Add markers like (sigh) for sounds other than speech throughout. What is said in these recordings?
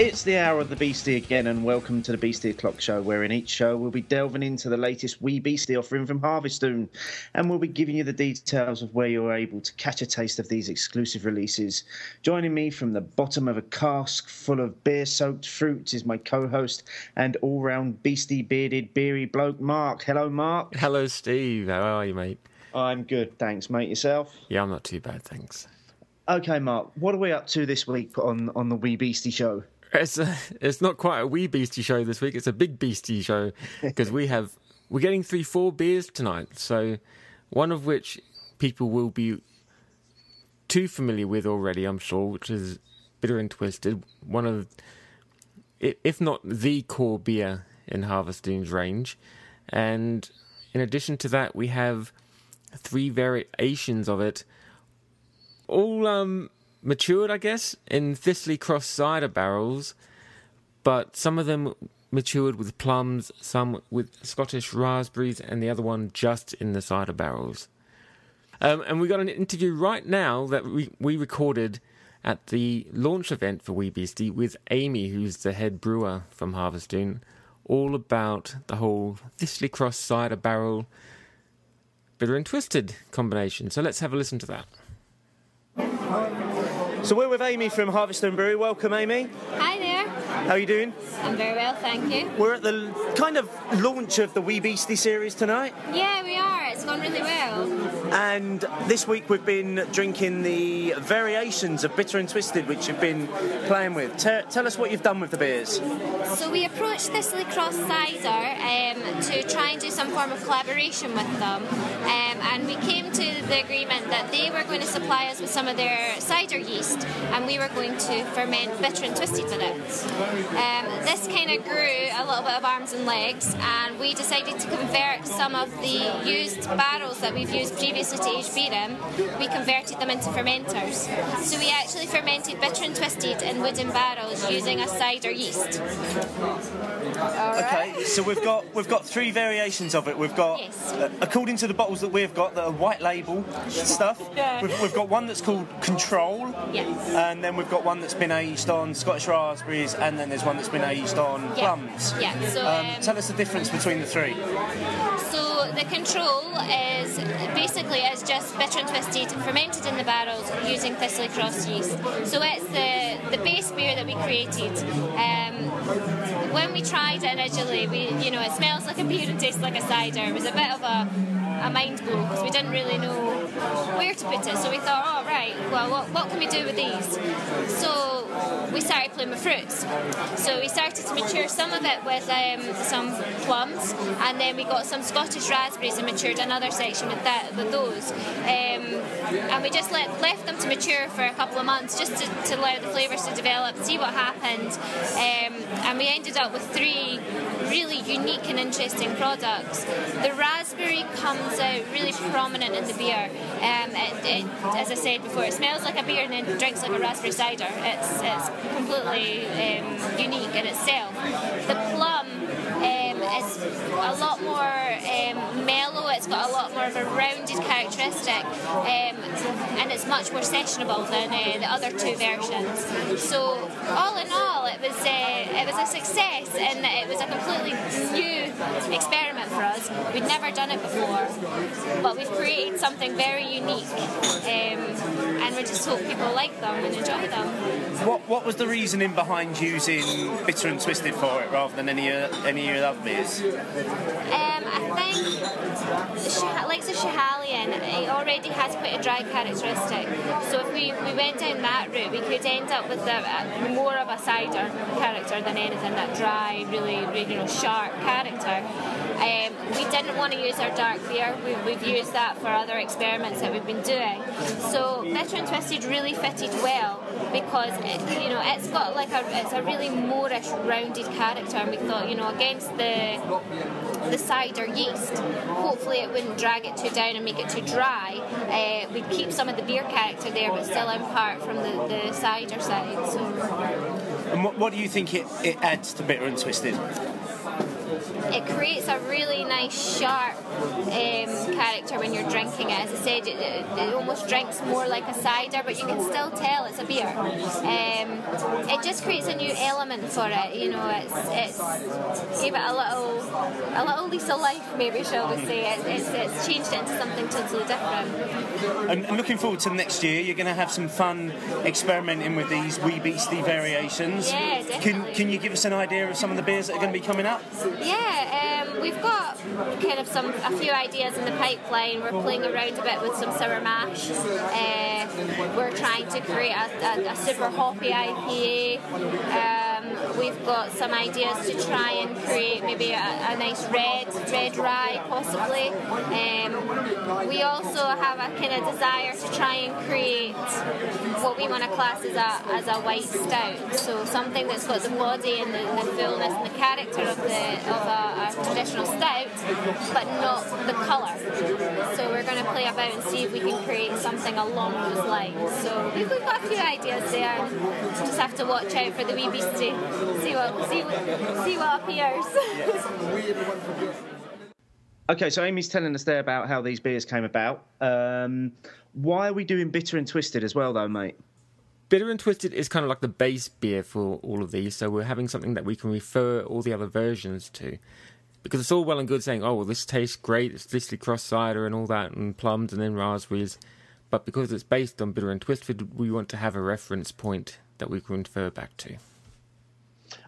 It's the hour of the Beastie again, and welcome to the Beastie O'Clock Show, where in each show we'll be delving into the latest Wee Beastie offering from Harviestoun, and we'll be giving you the details of where you're able to catch a taste of these exclusive releases. Joining me from the bottom of a cask full of beer soaked fruit is my co host and all round Beastie bearded beery bloke, Mark. Hello, Mark. Hello, Steve. How are you, mate? I'm good, thanks, mate. Yourself? Yeah, I'm not too bad, thanks. Okay, Mark, what are we up to this week on, on the Wee Beastie Show? It's a, it's not quite a wee beastie show this week. It's a big beastie show (laughs) because we have we're getting three four beers tonight. So one of which people will be too familiar with already, I'm sure, which is Bitter and Twisted. One of if not the core beer in Harviestoun's range, and in addition to that, we have three variations of it, all um matured, I guess, in Thistly Cross cider barrels, but some of them matured with plums, some with Scottish raspberries, and the other one just in the cider barrels. Um, and we got an interview right now that we, we recorded at the launch event for Wee Beastie with Amy, who's the head brewer from Harviestoun, all about the whole Thistly Cross cider barrel bitter and twisted combination. So let's have a listen to that. So we're with Amy from Harviestoun Brewery. Welcome, Amy. Hi there. How are you doing? I'm very well, thank you. We're at the kind of launch of the Wee Beastie series tonight. Yeah, we are. It's gone really well. And this week we've been drinking the variations of Bitter and Twisted, which you've been playing with. T- tell us what you've done with the beers. So we approached Thistly Cross Cider um, to try and do some form of collaboration with them, um, and we came to the agreement that they were going to supply us with some of their cider yeast, and we were going to ferment Bitter and Twisted with it. Um, this kind of grew a little bit of arms and legs, and we decided to convert some of the used barrels that we've used previously to age beer in, we converted them into fermenters. So we actually fermented bitter and twisted in wooden barrels using a cider yeast. Okay, so we've got we've got three variations of it. We've got, Yes. uh, according to the bottles that we've got, that are white label stuff. Yeah. We've, we've got one that's called Control, Yes. and then we've got one that's been aged on Scottish raspberries, and then there's one that's been aged on Yeah. plums. Yeah, so, um, um, tell us the difference between the three. The control is basically is just bitter and twisted, fermented in the barrels using Thistly Cross yeast. So it's the the base beer that we created. Um, when we tried it originally, we you know it smells like a beer and tastes like a cider. It was a bit of a a mind blow because we didn't really know where to put it. So we thought, oh right, well what, what can we do with these? So we started playing with fruits. So we started to mature some of it with um, some plums, and then we got some Scottish raspberries and matured another section with that with those. Um, and we just let, left them to mature for a couple of months just to, to allow the flavours to develop, see what happened. Um, and we ended up with three really unique and interesting products. The raspberry comes out really prominent in the beer. Um, it, it, as I said before, it smells like a beer and then drinks like a raspberry cider. It's, it's completely um, unique in itself. The plum is a lot more um, mellow. It's got a lot more of a rounded characteristic, um, and it's much more sessionable than uh, the other two versions. So all in all, it was uh, it was a success, and it was a completely new experiment for us. We'd never done it before, but we've created something very unique, um, and we just hope people like them and enjoy them. What what was the reasoning behind using Bitter and Twisted for it rather than any uh, any of the beers? Um, I think the Shah- like the Schiehallion, it already has quite a dry characteristic. So if we, we went down that route, we could end up with a, a, more of a cider character than anything, that dry, really, really you know, sharp character. Um, we didn't want to use our dark beer. We, we've used that for other experiments that we've been doing. So bitter and twisted really fitted well because it, you know it's got like a it's a really moreish rounded character, and we thought you know against the the cider yeast, hopefully it wouldn't drag it too down and make it too dry. Uh, we'd keep some of the beer character there, but still impart from the, the cider side. So And what, what do you think it, it adds to Bitter and Twisted? It creates a really nice sharp um, character when you're drinking it. As I said, it, it, it, almost drinks more like a cider, but you can still tell it's a beer. Um, it just creates a new element for it. You know, it's it's gave it a little a little lease of life, maybe shall we say? It, it's, it's changed it into something totally different. And, and looking forward to next year, you're going to have some fun experimenting with these wee beastie variations. Yeah, definitely. Can can you give us an idea of some of the beers that are going to be coming up? Yeah, um, we've got kind of some a few ideas in the pipeline. We're playing around a bit with some sour mash. Uh, we're trying to create a, a, a super hoppy IPA. Um, we've got some ideas to try and create maybe a, a nice red red rye possibly. Um, we also have a kind of desire to try and create what we want to class as a as a white stout. So something that's got the body and the, the fullness and the character of the of a, a traditional stout, but not the colour. So we're going to play about and see if we can create something along those lines. So we've, got a few ideas there. Just have to watch out for the wee beastie. See what see what, see what appears. (laughs) Okay, so Amy's telling us there about how these beers came about. Um, why are we doing bitter and twisted as well, though, mate? Bitter and Twisted is kind of like the base beer for all of these, so we're having something that we can refer all the other versions to. Because it's all well and good saying, oh, well, this tastes great, it's Thistly Cross cider and all that, and plums and then raspberries. But because it's based on Bitter and Twisted, we want to have a reference point that we can refer back to.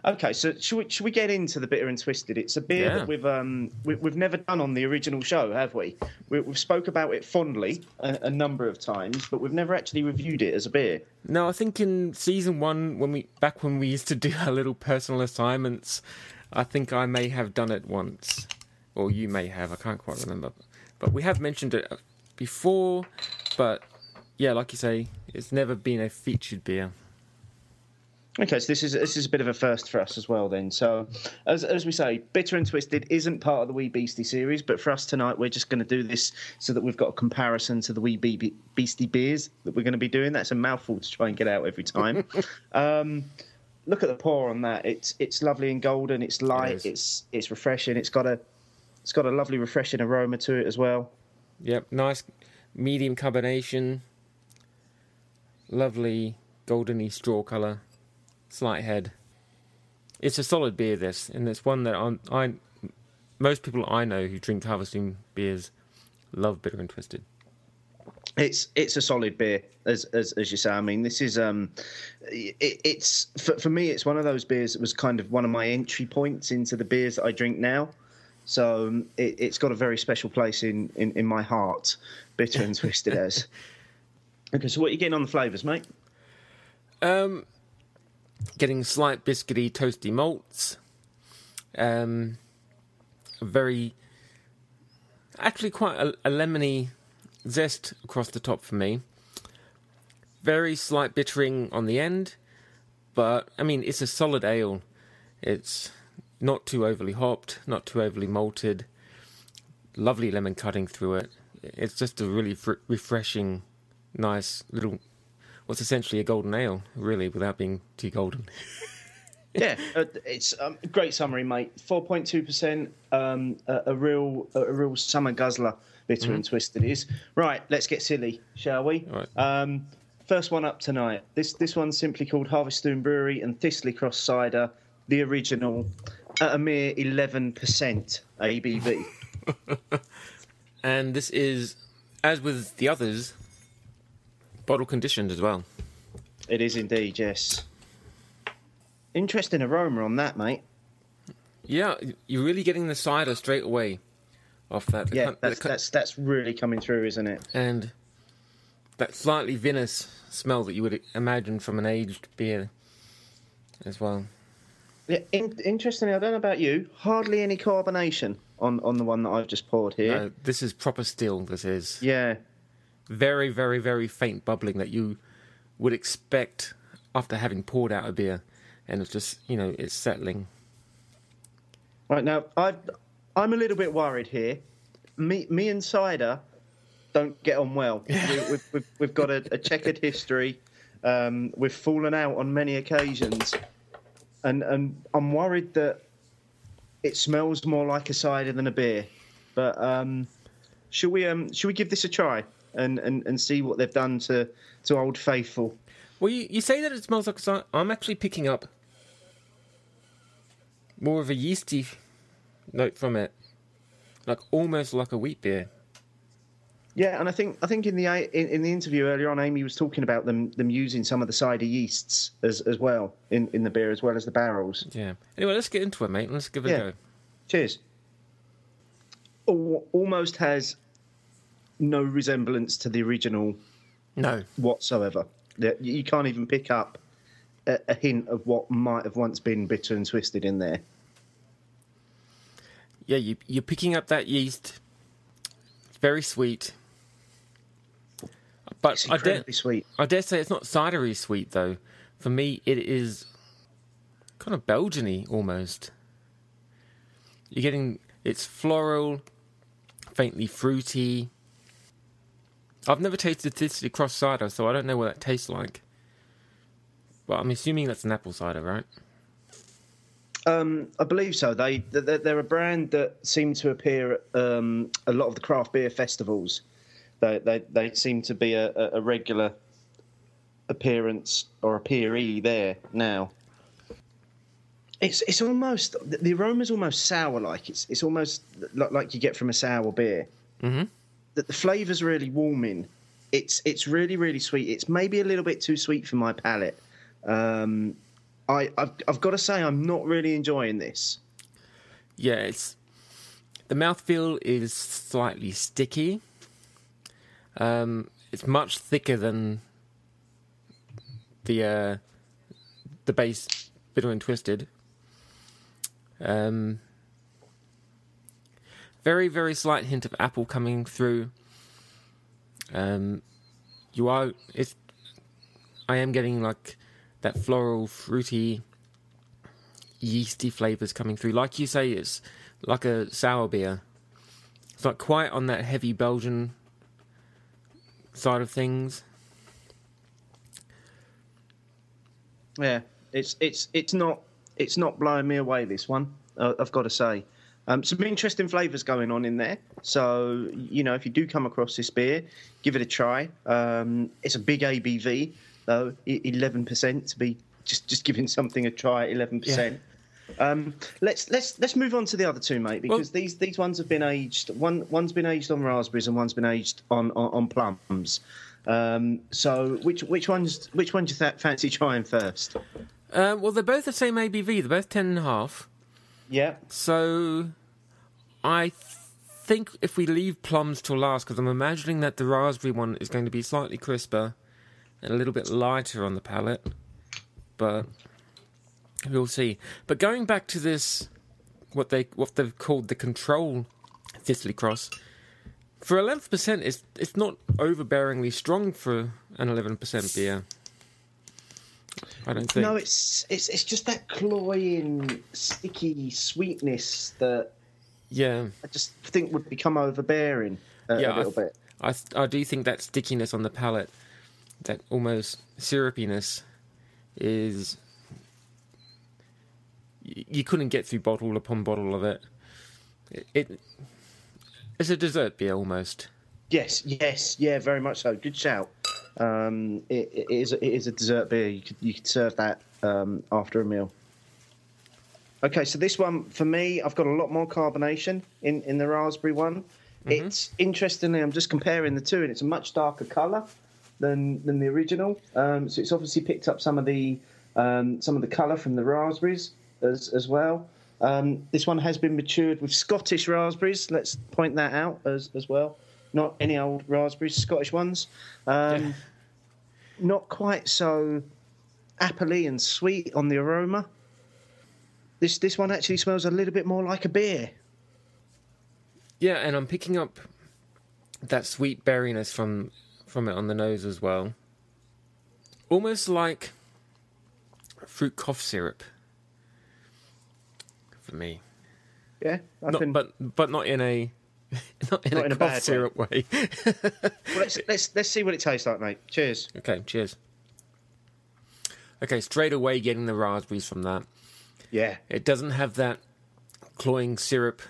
Okay, so should we, should we get into the bitter and twisted? It's a beer Yeah. that we've um we, we've never done on the original show, have we? we we've spoke about it fondly a, a number of times, but we've never actually reviewed it as a beer. No, I think in season one, when we back when we used to do our little personal assignments, I think I may have done it once, or you may have. I can't quite remember, but we have mentioned it before. But yeah, like you say, it's never been a featured beer. Okay, so this is this is a bit of a first for us as well. Then, so as as we say, bitter and twisted isn't part of the Wee Beastie series, but for us tonight, we're just going to do this so that we've got a comparison to the Wee Be- Beastie beers that we're going to be doing. That's a mouthful to try and get out every time. (laughs) um, look at the pour on that. It's it's lovely and golden. It's light. is. it's it's refreshing. It's got a it's got a lovely refreshing aroma to it as well. Yep, nice medium carbonation, lovely goldeny straw color, slight head. It's a solid beer, this, and it's one that I'm, I most people I know who drink Harviestoun beers love bitter and twisted. It's it's a solid beer, as as, as you say. I mean, this is um, it, it's for, for me, it's one of those beers that was kind of one of my entry points into the beers that I drink now. So um, it, it's got a very special place in, in, in my heart, bitter and twisted as. (laughs) Okay, so what are you getting on the flavours, mate? Um, getting slight biscuity, toasty malts. Um, very, actually quite a, a lemony zest across the top for me. Very slight bittering on the end, but I mean it's a solid ale. It's not too overly hopped, not too overly malted. Lovely lemon cutting through it. It's just a really fr- refreshing, nice little what's essentially a golden ale, really, without being too golden. (laughs) yeah, uh, it's um, a great summary, mate. Four point two percent, um, a, real a, real summer guzzler, bitter and twisted is. Right, let's get silly, shall we? Right. Um, first one up tonight. This this one's simply called Harviestoun Brewery and Thistly Cross Cider, the original, at a mere eleven percent ABV. (laughs) And this is, as with the others, bottle conditioned as well. it is indeed, yes. Interesting aroma on that, mate. Yeah, you're really getting the cider straight away off that. The Yeah, con- that's con- that's that's really coming through, isn't it? and that slightly vinous smell that you would imagine from an aged beer as well. Yeah, in, interestingly, I don't know about you, hardly any carbonation on, on the one that I've just poured here. No, this is proper still. This is Yeah, very, very, very faint bubbling that you would expect after having poured out a beer, and it's just you know it's settling. right now I I'm a little bit worried here. Me me and cider don't get on well. (laughs) we, we've, we've we've got a, a checkered history. Um, we've fallen out on many occasions, and and I'm worried that it smells more like a cider than a beer. But um, should we um, should we give this a try and, and, and see what they've done to, to Old Faithful? Well, you, you say that it smells like cider. I'm actually picking up more of a yeasty note from it, like almost like a wheat beer. Yeah, and I think I think in the in, in the interview earlier on, Amy was talking about them them using some of the cider yeasts as as well in, in the beer as well as the barrels. Yeah. Anyway, let's get into it, mate. Let's give it Yeah. a go. Cheers. Almost has no resemblance to the original No. whatsoever. You can't even pick up a, a hint of what might have once been bitter and twisted in there. Yeah, you, you're picking up that yeast. It's very sweet. But I dare, sweet. I dare say it's not cidery sweet, though. For me, it is kind of Belgian-y almost. You're getting it's floral, faintly fruity. I've never tasted Thistly Cross cider, so I don't know what that tastes like. But I'm assuming that's an apple cider, right? Um, I believe so. They they're, a brand that seem to appear at um, a lot of the craft beer festivals. They they, they seem to be a, a- regular appearance or appearee there now. It's it's almost the- aroma's almost sour like it's it's almost like, like you get from a sour beer. Mhm. That the flavour's really warming. It's it's really really sweet. It's maybe a little bit too sweet for my palate. Um, I I've, I've got to say I'm not really enjoying this. Yeah, it's the mouthfeel is slightly sticky. Um, it's much thicker than the uh, the base bitter and twisted. Um, very very slight hint of apple coming through. Um, you are it's. I am getting like that floral, fruity, yeasty flavors coming through. Like you say, it's like a sour beer. It's not quite on that heavy Belgian side of things. Yeah, it's it's it's not it's not blowing me away. This one, I've got to say. Um, some interesting flavours going on in there. So you know, if you do come across this beer, give it a try. Um, it's a big ABV though, eleven percent to be just just giving something a try. Eleven percent. Um, let's let's let's move on to the other two, mate, because Well- these these ones have been aged. One one's been aged on raspberries and one's been aged on on, on plums. Um, so which which ones which one do you th- fancy trying first? Um, well, they're both the same ABV. They're both ten and a half. Yeah. So, I th- think if we leave plums till last, because I'm imagining that the raspberry one is going to be slightly crisper and a little bit lighter on the palate, but we'll see. But going back to this, what they what they've called the control Thistly Cross, for eleven percent, it's it's not overbearingly strong for an eleven percent beer. I don't think. No, it's it's it's just that cloying, sticky sweetness that yeah. I just think would become overbearing a, Yeah, a I little th- bit. I th- I do think that stickiness on the palate, that almost syrupiness, is y- you couldn't get through bottle upon bottle of it. It, it it's a dessert beer almost. Yes, yes, yeah, very much so. Good shout. Um, it, it is it is a dessert beer. You could you could serve that um, after a meal. Okay, so this one for me, I've got a lot more carbonation in, in the raspberry one. It's interestingly, I'm just comparing the two, and it's a much darker colour than than the original. Um, so it's obviously picked up some of the um, some of the colour from the raspberries as as well. Um, this one has been matured with Scottish raspberries. Let's point that out as as well. Not any old raspberries, Scottish ones. Um, Yeah. Not quite so appley and sweet on the aroma. This this one actually smells a little bit more like a beer. Yeah, and I'm picking up that sweet berryness from from it on the nose as well. Almost like fruit cough syrup for me. Yeah, I Not, can. but but not in a (laughs) not in Not a in a bad syrup way. well, let's (laughs) let's let's see what it tastes like, mate. Cheers. okay, cheers. Okay, straight away getting the raspberries from that. Yeah, It doesn't have that cloying syrup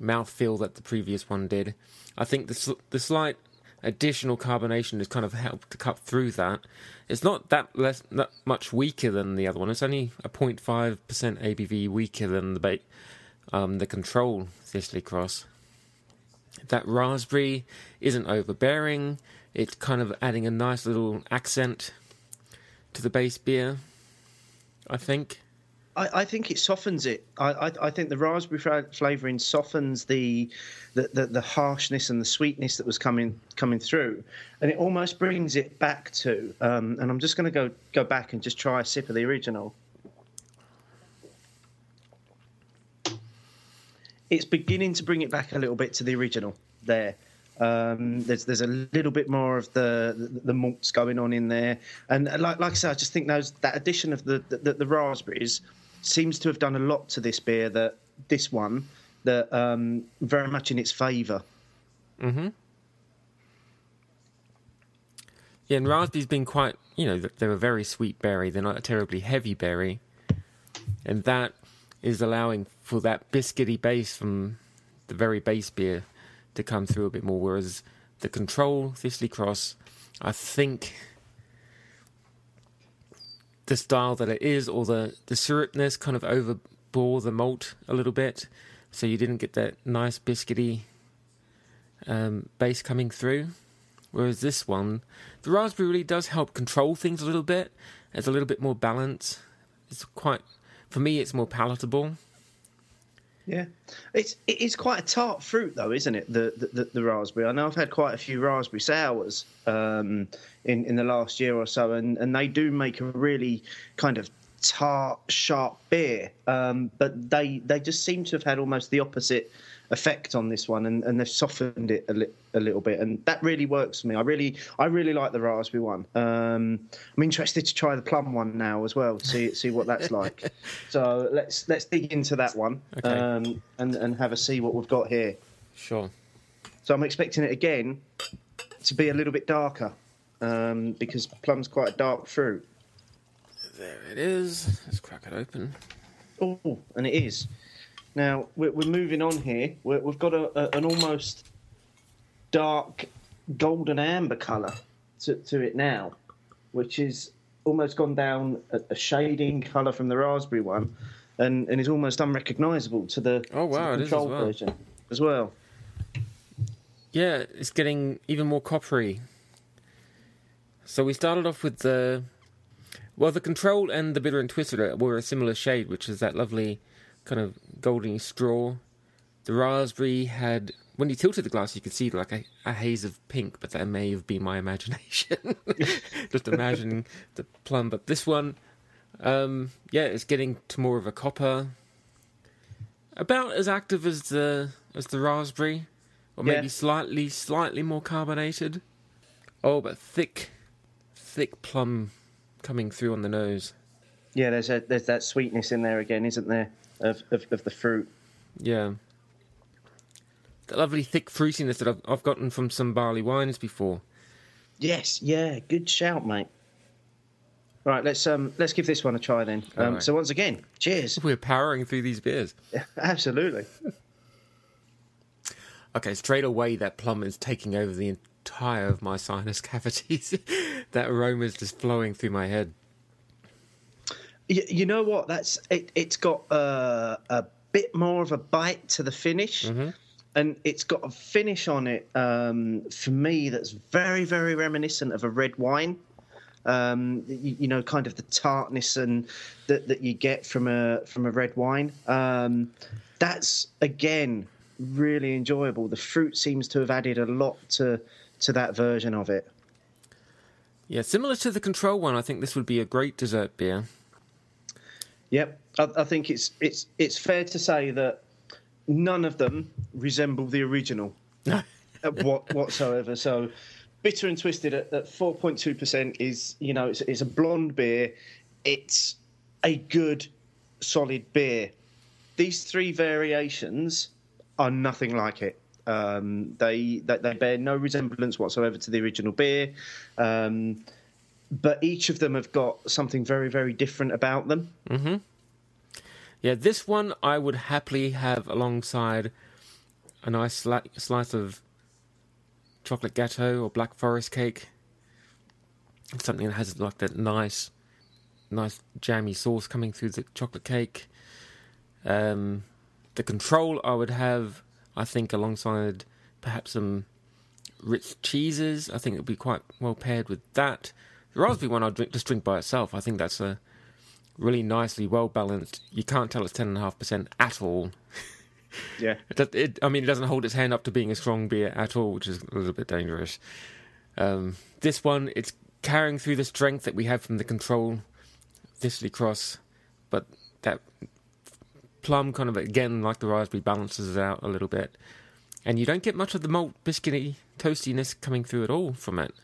mouthfeel that the previous one did. I think the sl- the slight additional carbonation has kind of helped to cut through that. It's not that less that much weaker than the other one. It's only a 0.5 percent ABV weaker than the ba- um, the control Thistly Cross. That raspberry isn't overbearing. It's kind of adding a nice little accent to the base beer. I think. I, I think it softens it. I, I, I think the raspberry flavouring softens the, the, the the harshness and the sweetness that was coming coming through, and it almost brings it back to. Um, and I'm just going to go go back and just try a sip of the original. It's beginning to bring it back a little bit to the original there. Um, there's there's a little bit more of the, the the malts going on in there, and like like I said, I just think those that addition of the the, the raspberries seems to have done a lot to this beer. That this one that um, very much in its favour. Mm-hmm. Yeah, and raspberry's been quite, you know, they're a very sweet berry. They're not a terribly heavy berry. And that is allowing for that biscuity base from the very base beer to come through a bit more. Whereas the Control Thistly Cross, I think the style that it is, or the, the syrupness kind of overbore the malt a little bit. So you didn't get that nice biscuity um, base coming through. Whereas this one, the raspberry really does help control things a little bit. It's a little bit more balance. It's quite, for me, it's more palatable. Yeah, it's it is quite a tart fruit though, isn't it? The the, the, raspberry. I know I've had quite a few raspberry sours um, in in the last year or so, and and they do make a really kind of tart, sharp beer. Um, but they they just seem to have had almost the opposite effect on this one, and, and they've softened it a, li- a little bit, and that really works for me. I really I really like the raspberry one. Um, I'm interested to try the plum one now as well, see see what that's like. (laughs) so let's let's dig into that one Okay. um, and and have a see what we've got here. Sure. So I'm expecting it again to be a little bit darker um, because plum's quite a dark fruit. There it is. Let's crack it open. Oh, and it is. Now we're, we're moving on here. We're, we've got a, a, an almost dark golden amber colour to, to it now, which is almost gone down a, a shading colour from the raspberry one, and, and is almost unrecognisable to the, Oh, wow, the is as control well. version as well. Yeah, it's getting even more coppery. So we started off with the. Well, the control and the bitter and twisted were a similar shade, which is that lovely kind of golden straw. The raspberry had. When you tilted the glass, you could see like a, a haze of pink, but that may have been my imagination. (laughs) Just imagining the plum. But this one, um, yeah, it's getting to more of a copper. About as active as the as the raspberry, or maybe Yeah. slightly slightly more carbonated. Oh, but thick, thick plum coming through on the nose. Yeah, there's a, there's that sweetness in there again, isn't there, of, of, of the fruit. Yeah. The lovely thick fruitiness that I've, I've gotten from some barley wines before. Yes, yeah, good shout, mate. Right, let's um let's give this one a try then. Um, Alright. So once again, cheers. We're powering through these beers. (laughs) Absolutely. (laughs) Okay, straight away that plum is taking over the entire of my sinus (laughs) cavities. That aroma is just flowing through my head. You, you know what? That's it. It's got uh, a bit more of a bite to the finish, and it's got a finish on it um, for me that's very, very reminiscent of a red wine. Um, you, you know, kind of the tartness and that that you get from a from a red wine. Um, that's again really enjoyable. The fruit seems to have added a lot to to that version of it. Yeah, similar to the control one, I think this would be a great dessert beer. Yep, I, I think it's it's it's fair to say that none of them resemble the original (laughs) what whatsoever. So, bitter and twisted at, at four point two percent is you know it's, it's a blonde beer. It's a good solid beer. These three variations are nothing like it. Um, they, they they bear no resemblance whatsoever to the original beer. Um, but each of them have got something very, very different about them. Yeah, this one I would happily have alongside a nice sli- slice of chocolate gâteau or black forest cake. Something that has like that nice, nice jammy sauce coming through the chocolate cake. Um, the control I would have, I think, alongside perhaps some rich cheeses. I think it would be quite well paired with that. The raspberry one I'd drink, just drink by itself. I think that's a really nicely well balanced. You can't tell it's ten and a half percent at all. (laughs) Yeah. It, it, I mean, it doesn't hold its hand up to being a strong beer at all, which is a little bit dangerous. Um, this one, it's carrying through the strength that we have from the control Thistly Cross, but that plum kind of again, like the raspberry, balances it out a little bit, and you don't get much of the malt biscuity toastiness coming through at all from it.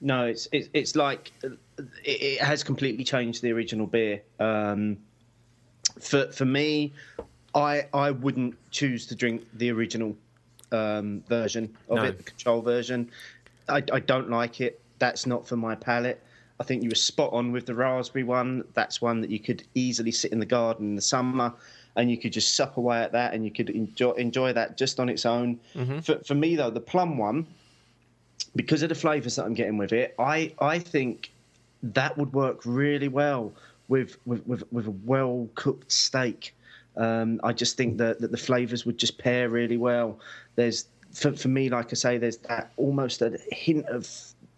No, it's it's, it's like it, it has completely changed the original beer. Um, for for me, I I wouldn't choose to drink the original um, version of No. it, the control version. I, I don't like it. That's not for my palate. I think you were spot on with the raspberry one. That's one that you could easily sit in the garden in the summer, and you could just sup away at that, and you could enjoy enjoy that just on its own. For for me though, the plum one, because of the flavours that I'm getting with it, I I think that would work really well with with with, with a well cooked steak. Um, I just think that, that the flavours would just pair really well. There's for, for me, like I say, there's that almost a hint of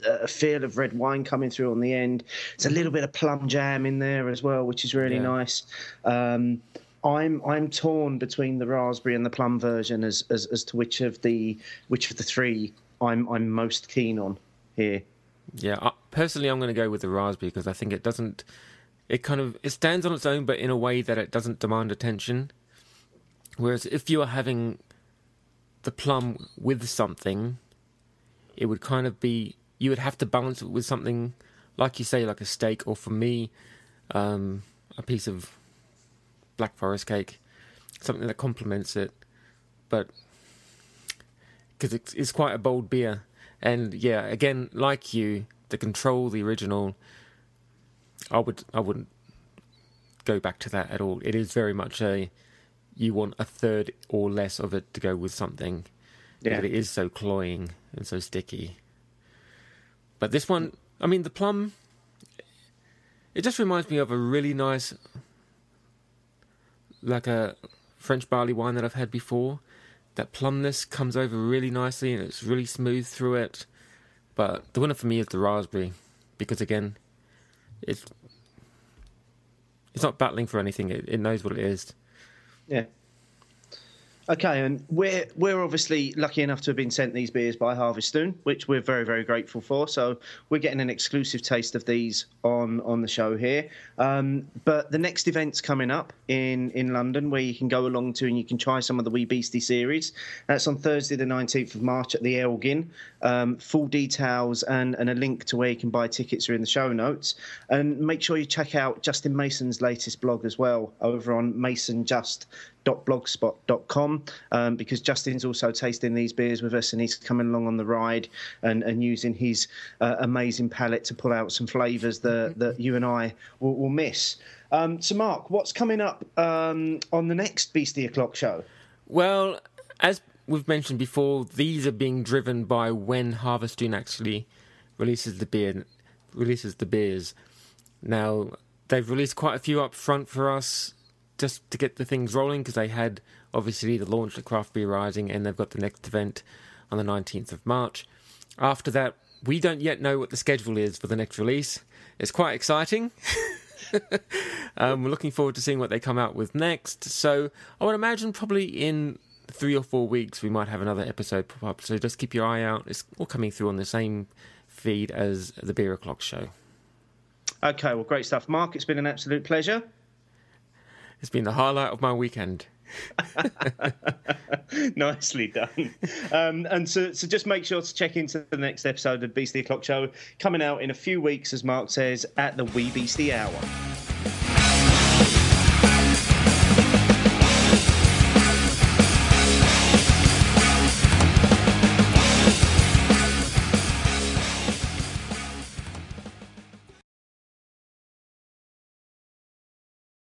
a feel of red wine coming through on the end. It's a little bit of plum jam in there as well, which is really Yeah. nice. Um, I'm I'm torn between the raspberry and the plum version as, as as to which of the which of the three I'm I'm most keen on here. Yeah, I, personally, I'm going to go with the raspberry because I think it doesn't. It kind of it stands on its own, but in a way that it doesn't demand attention. Whereas if you are having the plum with something, it would kind of be you would have to balance it with something like you say, like a steak, or for me, um, a piece of black forest cake, something that complements it. But because it's, it's quite a bold beer, and yeah, again, like you, the control, the original, I would I wouldn't go back to that at all. It is very much a you want a third or less of it to go with something. Yeah. But it is so cloying and so sticky. But this one, I mean, the plum, it just reminds me of a really nice, like a French barley wine that I've had before. That plumness comes over really nicely and it's really smooth through it. But the winner for me is the raspberry because again, it's it's not battling for anything. It, it knows what it is. Yeah. Okay, and we're we're obviously lucky enough to have been sent these beers by Harviestoun, which we're very very grateful for. So we're getting an exclusive taste of these on on the show here. Um, but the next event's coming up in in London, where you can go along to and you can try some of the Wee Beastie series. That's on Thursday, the nineteenth of March at the Elgin. Um, full details and and a link to where you can buy tickets are in the show notes. And make sure you check out Justin Mason's latest blog as well over on masonjust.blogspot.com um, because Justin's also tasting these beers with us and he's coming along on the ride and, and using his uh, amazing palate to pull out some flavours that, that you and I will, will miss. Um, so, Mark, what's coming up um, on the next Beastie O'Clock show? Well, as we've mentioned before, these are being driven by when Harviestoun actually releases the beer, releases the beers. Now they've released quite a few up front for us, just to get the things rolling because they had obviously the launch of Craft Beer Rising, and they've got the next event on the nineteenth of March. After that, we don't yet know what the schedule is for the next release. It's quite exciting. (laughs) (laughs) um, we're looking forward to seeing what they come out with next. So I would imagine probably in three or four weeks we might have another episode pop up. So just keep your eye out. It's all coming through on the same feed as the Beer O'Clock show. Okay, well, great stuff. Mark, it's been an absolute pleasure. It's been the highlight of my weekend. (laughs) Nicely done. Um, and so, so just make sure to check into the next episode of Beastie O'Clock Show coming out in a few weeks, as Mark says, at the Wee Beastie Hour.